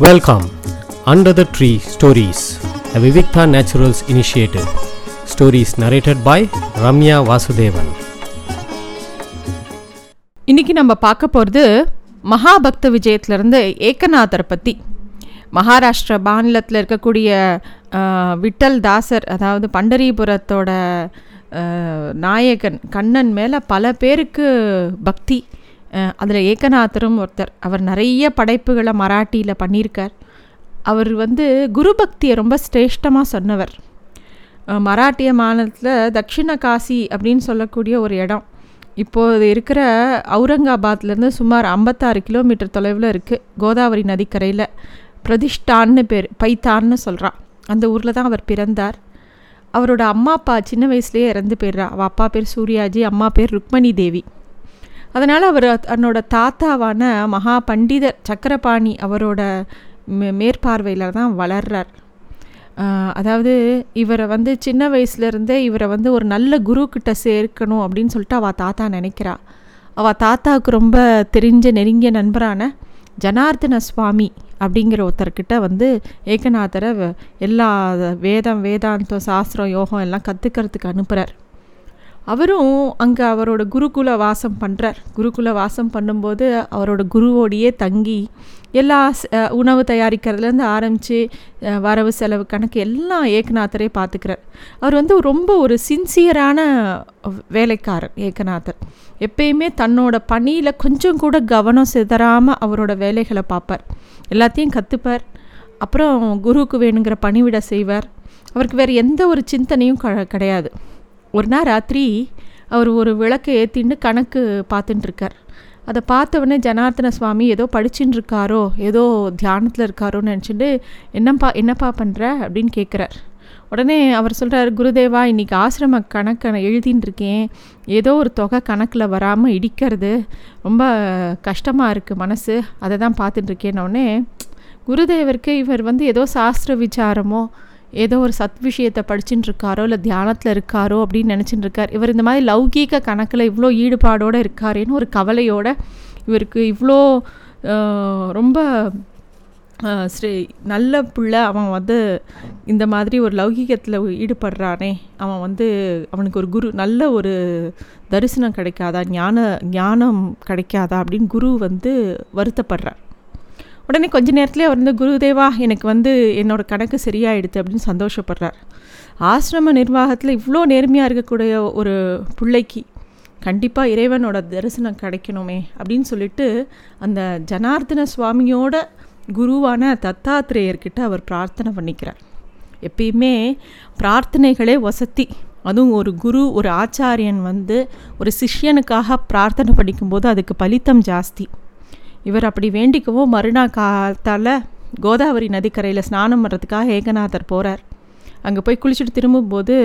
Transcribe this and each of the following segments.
Welcome under the tree stories a Vivikta naturals initiative stories narrated by Ramya Vasudevan இன்னைக்கு நம்ம பார்க்க போகிறது மகாபக்த விஜயத்திலிருந்து ஏகநாதர் பற்றி மகாராஷ்டிர மாநிலத்தில் இருக்கக்கூடிய விட்டல் தாசர் அதாவது பண்டரிபுரத்தோட நாயகன் கண்ணன் மேலே பல பேருக்கு பக்தி. அதில் ஏகநாதரும் ஒருத்தர். அவர் நிறைய படைப்புகளை மராட்டியில் பண்ணியிருக்கார். அவர் வந்து குரு பக்தியை ரொம்ப சிரேஷ்டமாக சொன்னவர். மராட்டிய மாநிலத்தில் தட்சிண காசி அப்படின்னு சொல்லக்கூடிய ஒரு இடம். இப்போது இருக்கிற அவுரங்காபாத்லேருந்து சுமார் ஐம்பத்தாறு கிலோமீட்டர் தொலைவில் இருக்குது கோதாவரி நதிக்கரையில். பிரதிஷ்டான்னு பேர் பைத்தான்னு சொல்கிறான் அந்த ஊரில் தான் அவர் பிறந்தார். அவரோட அம்மா அப்பா சின்ன வயசுலேயே இறந்து போயிடுறா. அவள் அப்பா பேர் சூர்யாஜி அம்மா பேர் ருக்மணி தேவி. அதனால் அவர் தன்னோட தாத்தாவான மகா பண்டிதர் சக்கரபாணி அவரோட மே மேற்பார்வையில் தான் வளர்றார். அதாவது இவரை வந்து சின்ன வயசுலேருந்தே இவரை வந்து ஒரு நல்ல குரு கிட்ட சேர்க்கணும் அப்படின்னு சொல்லிட்டு அவள் தாத்தா நினைக்கிறா. அவள் தாத்தாவுக்கு ரொம்ப தெரிஞ்ச நெருங்கிய நண்பரான ஜனார்தன சுவாமி அப்படிங்கிற ஒருத்தர்கிட்ட வந்து ஏகநாதரை எல்லா வேதம் வேதாந்தம் சாஸ்திரம் யோகம் எல்லாம் கற்றுக்கிறதுக்கு அனுப்புகிறார் அவரும் அங்கே அவரோட குருகுல வாசம் பண்ணுறார் குருகுல வாசம் பண்ணும்போது அவரோட குருவோடையே தங்கி எல்லா உணவு தயாரிக்கிறதுலேருந்து ஆரம்பித்து வரவு செலவு கணக்கு எல்லாம் ஏகநாதரே பார்த்துக்கிறார் அவர் வந்து ரொம்ப ஒரு சின்சியரான வேலைக்காரர் ஏகநாதர். எப்பயுமே தன்னோட பணியில் கொஞ்சம் கூட கவனம் சிதறாமல் அவரோட வேலைகளை பார்ப்பார் எல்லாத்தையும் கற்றுப்பார் அப்புறம் குருவுக்கு வேணுங்கிற பணிவிட செய்வார். அவருக்கு வேறு எந்த ஒரு சிந்தனையும் க கிடையாது. ஒரு நாள் ராத்திரி அவர் ஒரு விளக்கை ஏற்றின்னு கணக்கு பார்த்துட்டுருக்கார் அதை பார்த்த உடனே ஜனார்த்தன சுவாமி ஏதோ படிச்சுட்டு இருக்காரோ ஏதோ தியானத்தில் இருக்காரோன்னு நினச்சிட்டு என்னப்பா என்னப்பா பண்ணுற அப்படின்னு கேட்குறார் உடனே அவர் சொல்கிறார் குருதேவா இன்றைக்கி ஆசிரம கணக்கை நான் எழுதின்னு இருக்கேன் ஏதோ ஒரு தொகை கணக்கில் வராமல் இடிக்கிறது. ரொம்ப கஷ்டமாக இருக்குது மனசு. அதை தான் பார்த்துட்டுருக்கேன்னொடனே குருதேவருக்கு இவர் வந்து ஏதோ சாஸ்திர விசாரமோ ஏதோ ஒரு சத் விஷயத்தை படிச்சுட்டு இருக்காரோ இல்லை தியானத்தில் இருக்காரோ அப்படின்னு நினச்சிட்டு இருக்கார் இவர் இந்த மாதிரி லௌகீக கணக்கில் இவ்வளோ ஈடுபாடோடு இருக்காருன்னு ஒரு கவலையோட இவருக்கு இவ்வளோ ரொம்ப ஸ்ரீ நல்ல பிள்ளை அவன் வந்து இந்த மாதிரி ஒரு லௌகீகத்தில் ஈடுபடுறானே. அவன் வந்து அவனுக்கு ஒரு குரு நல்ல ஒரு தரிசனம் கிடைக்காதா ஞான ஞானம் கிடைக்காதா அப்படின்னு குரு வந்து வருத்தப்படுறார். உடனே கொஞ்ச நேரத்தில் அவர் வந்து குருதேவா எனக்கு வந்து என்னோடய கணக்கு சரியாயிடுது அப்படின்னு சந்தோஷப்படுறார். ஆசிரம நிர்வாகத்தில் இவ்வளோ நேர்மையாக இருக்கக்கூடிய ஒரு பிள்ளைக்கு கண்டிப்பாக இறைவனோட தரிசனம் கிடைக்கணுமே அப்படின்னு சொல்லிட்டு அந்த ஜனார்தன சுவாமியோட குருவான தத்தாத்திரேயர்கிட்ட அவர் பிரார்த்தனை பண்ணிக்கிறார். எப்பயுமே பிரார்த்தனைகளே வசதி. அதுவும் ஒரு குரு ஒரு ஆச்சாரியன் வந்து ஒரு சிஷ்யனுக்காக பிரார்த்தனை படிக்கும்போது அதுக்கு பலித்தம் ஜாஸ்தி. இவர் அப்படி வேண்டிக்கவும் மறுநாள் காலத்தால் கோதாவரி நதிக்கரையில் ஸ்நானம் பண்ணுறதுக்காக ஏகநாதர் போகிறார் அங்கே போய் குளிச்சுட்டு திரும்பும்போது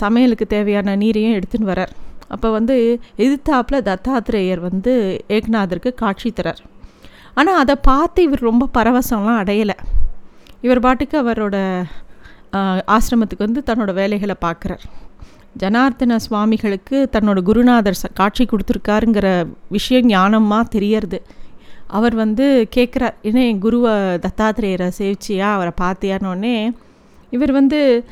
சமையலுக்கு தேவையான நீரையும் எடுத்துன்னு வரார். அப்போ வந்து எதிர்த்தாப்பில் தத்தாத்திரேயர் வந்து ஏகநாதருக்கு காட்சி தரார். ஆனால் அதை பார்த்து இவர் ரொம்ப பரவசம்லாம் அடையலை. இவர் பாட்டுக்கு அவரோட ஆசிரமத்துக்கு வந்து தன்னோட வேலைகளை பார்க்குறார். ஜனார்த்தன சுவாமிகளுக்கு தன்னோட குருநாதர் ச- காட்சி கொடுத்துருக்காருங்கிற விஷயம் ஞானமாக தெரியறது. அவர் வந்து கேட்குறார் ஏன்னா என் குருவை தத்தாத்திரேயரை சேவிச்சியா? அவரை பார்த்தியானோடனே இவர் வந்து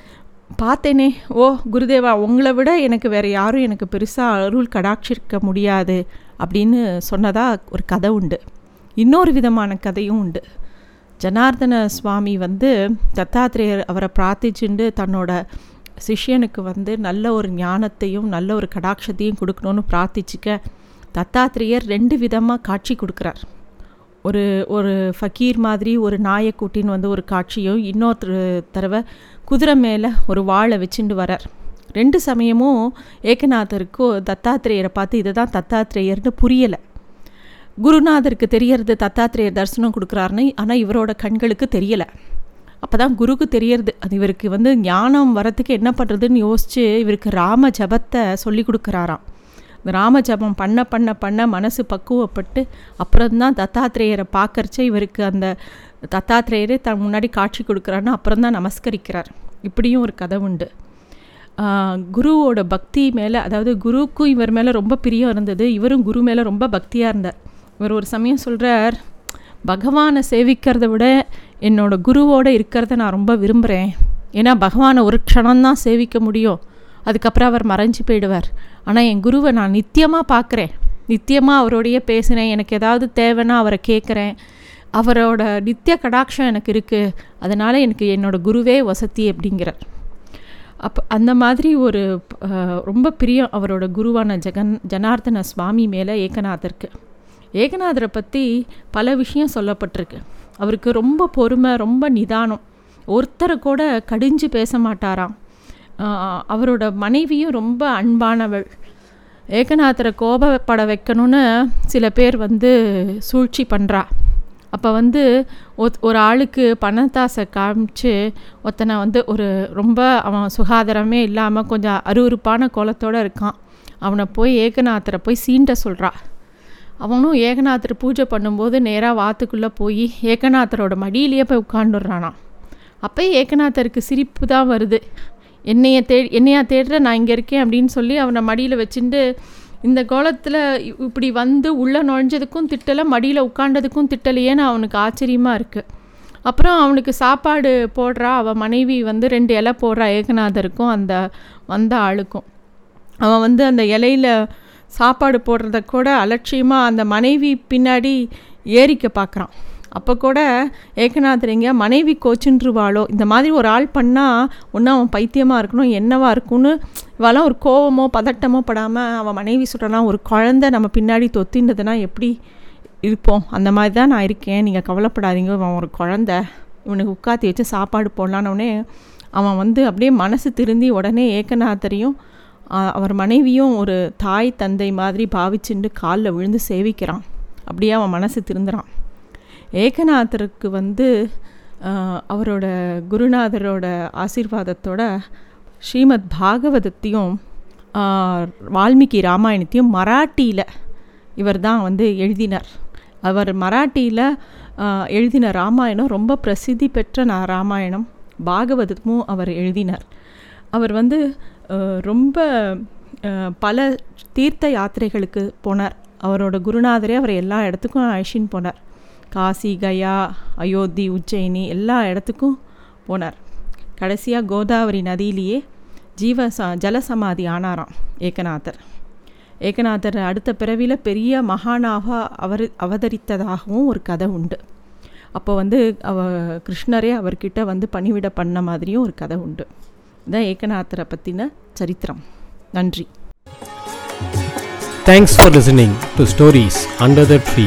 பார்த்தேனே ஓ குருதேவா உங்களை விட எனக்கு வேறு யாரும் எனக்கு பெருசாக அருள் கடாட்சிருக்க முடியாது அப்படின்னு சொன்னதாக ஒரு கதை உண்டு. இன்னொரு விதமான கதையும் உண்டு. ஜனார்தன சுவாமி வந்து தத்தாத்திரேயர் அவரை பிரார்த்திச்சுண்டு தன்னோட சிஷ்யனுக்கு வந்து நல்ல ஒரு ஞானத்தையும் நல்ல ஒரு கடாட்சத்தையும் கொடுக்கணும்னு பிரார்த்திச்சுக்க தத்தாத்திரேயர் ரெண்டு விதமாக காட்சி கொடுக்குறார். ஒரு ஒரு ஃபக்கீர் மாதிரி ஒரு நாயை கூட்டின்னு வந்து ஒரு காட்சியும் இன்னொரு தடவை குதிரை மேலே ஒரு வாழை வச்சுட்டு வரார். ரெண்டு சமயமும் ஏகநாதருக்கோ தத்தாத்திரேயரை பார்த்து இதுதான் தத்தாத்திரேயர்னு புரியலை. குருநாதருக்கு தெரியறது தத்தாத்திரேயர் தரிசனம் கொடுக்குறாருன்னு ஆனால் இவரோட கண்களுக்கு தெரியலை. அப்போ தான் குருக்கு தெரியறது. அது இவருக்கு வந்து ஞானம் வரத்துக்கு என்ன பண்ணுறதுன்னு யோசித்து இவருக்கு ராம ஜபத்தை சொல்லி கொடுக்குறாராம். இந்த ராம பண்ண பண்ண பண்ண மனசு பக்குவப்பட்டு அப்புறம்தான் தத்தாத்திரேயரை பார்க்கறச்ச இவருக்கு அந்த தத்தாத்திரேயரே தன் முன்னாடி காட்சி கொடுக்குறாருன்னு அப்புறம் தான் நமஸ்கரிக்கிறார். இப்படியும் ஒரு கதை உண்டு. குருவோட பக்தி மேலே அதாவது குருவுக்கும் இவர் மேலே ரொம்ப பிரியம் இருந்தது. இவரும் குரு மேலே ரொம்ப பக்தியாக இருந்தார். இவர் ஒரு சமயம் சொல்கிறார் பகவானை சேவிக்கிறத விட என்னோடய குருவோடு இருக்கிறத நான் ரொம்ப விரும்புகிறேன் ஏன்னா பகவானை ஒரு க்ஷணம்தான் சேவிக்க முடியும். அதுக்கப்புறம் அவர் மறைஞ்சு போயிடுவார். ஆனால் என் குருவை நான் நித்தியமாக பார்க்குறேன். நித்தியமாக அவரோடைய பேசினேன். எனக்கு ஏதாவது தேவைன்னா அவரை கேட்குறேன். அவரோட நித்திய கடாட்சம் எனக்கு இருக்குது அதனால் எனக்கு என்னோடய குருவே வசதி அப்படிங்கிறார். அப்போ அந்த மாதிரி ஒரு ரொம்ப பிரியம் அவரோட குருவான ஜெகன் ஜனார்தன சுவாமி மேலே ஏகநாதருக்கு. ஏகநாதரை பற்றி பல விஷயம் சொல்லப்பட்டிருக்கு. அவருக்கு ரொம்ப பொறுமை ரொம்ப நிதானம். ஒருத்தரை கூட கடிஞ்சு பேச மாட்டாராம். அவரோட மனைவியும் ரொம்ப அன்பானவள். ஏகநாதரை கோபப்பட வைக்கணும்னு சில பேர் வந்து சூழ்ச்சி பண்ணுறா அப்போ வந்து ஒத் ஒரு ஆளுக்கு பணத்தாசை காமிச்சு ஒருத்தனை வந்து ஒரு ரொம்ப அவன் சுகாதாரமே இல்லாமல் கொஞ்சம் அருவருப்பான கோலத்தோடு இருக்கான். அவனை போய் ஏகநாதரை போய் சீண்ட சொல்கிறா அவனும் ஏகநாதர் பூஜை பண்ணும்போது நேராக வாத்துக்குள்ளே போய் ஏகநாதரோட மடியிலேயே போய் உட்காந்துடுறானான் அப்போ ஏகநாதருக்கு சிரிப்பு தான் வருது. என்னைய தே என்னையா தேடுற நான் இங்கே இருக்கேன் அப்படின்னு சொல்லி அவனை மடியில் வச்சுட்டு இந்த கோலத்தில் இப்படி வந்து உள்ளே நுழைஞ்சதுக்கும் திட்டலை மடியில் உட்காண்டதுக்கும் திட்டலையேன்னு அவனுக்கு ஆச்சரியமாக இருக்குது அப்புறம் அவனுக்கு சாப்பாடு போடுறா அவன் மனைவி வந்து ரெண்டு இலை போடுறா ஏகநாதருக்கும் அந்த வந்த ஆளுக்கும். அவன் வந்து அந்த இலையில சாப்பாடு போடுறத கூட அலட்சியமாக அந்த மனைவி பின்னாடி ஏரிக்க பார்க்குறான் அப்போ கூட ஏகநாதரிங்க மனைவி கோச்சுன்றுவாளோ? இந்த மாதிரி ஒரு ஆள் பண்ணால் ஒன்றும் அவன் பைத்தியமாக இருக்கணும் என்னவா இருக்கும்னு இவெல்லாம் ஒரு கோவமோ பதட்டமோ படாமல் அவன் மனைவி சொல்கிறான் ஒரு குழந்த நம்ம பின்னாடி தொத்தின்றதுனா எப்படி இருப்போம்? அந்த மாதிரி தான் நான் இருக்கேன். நீங்கள் கவலைப்படாதீங்க. அவன் ஒரு குழந்த. இவனுக்கு உட்காத்தி வச்சு சாப்பாடு போடலான்னொடனே அவன் வந்து அப்படியே மனசு திருந்தி உடனே ஏகநாதரையும் அவர் மனைவியும் ஒரு தாய் தந்தை மாதிரி பாவிச்சுண்டு காலில் விழுந்து சேவிக்கிறான். அப்படியே அவன் மனசு திருந்துறான். ஏகநாதருக்கு வந்து அவரோட குருநாதரோட ஆசீர்வாதத்தோட ஸ்ரீமத் பாகவதத்தையும் வால்மீகி ராமாயணத்தையும் மராட்டியில் இவர் தான் வந்து எழுதினார். அவர் மராட்டியில் எழுதின ராமாயணம் ரொம்ப பிரசித்தி பெற்ற நா ராமாயணம். பாகவதமும் அவர் எழுதினார். அவர் வந்து ரொம்ப பல தீர்த்த யாத்திரைகளுக்கு போனார். அவரோட குருநாதரே அவர் எல்லா இடத்துக்கும் அழைச்சின்னு போனார். காசி கயா அயோத்தி உஜ்ஜயினி எல்லா இடத்துக்கும் போனார். கடைசியாக கோதாவரி நதியிலேயே ஜீவ ச ஜலசமாதி ஆனாராம் ஏகநாதர். ஏகநாதர் அடுத்த பிறவியில் பெரிய மகானாக அவர் அவதரித்ததாகவும் ஒரு கதை உண்டு. அப்போ வந்து அவ கிருஷ்ணரே அவர்கிட்ட வந்து பணிவிட பண்ண மாதிரியும் ஒரு கதை உண்டு. இதான் ஏகநாதரை பற்றின சரித்திரம். நன்றி. Thanks for listening to stories under the tree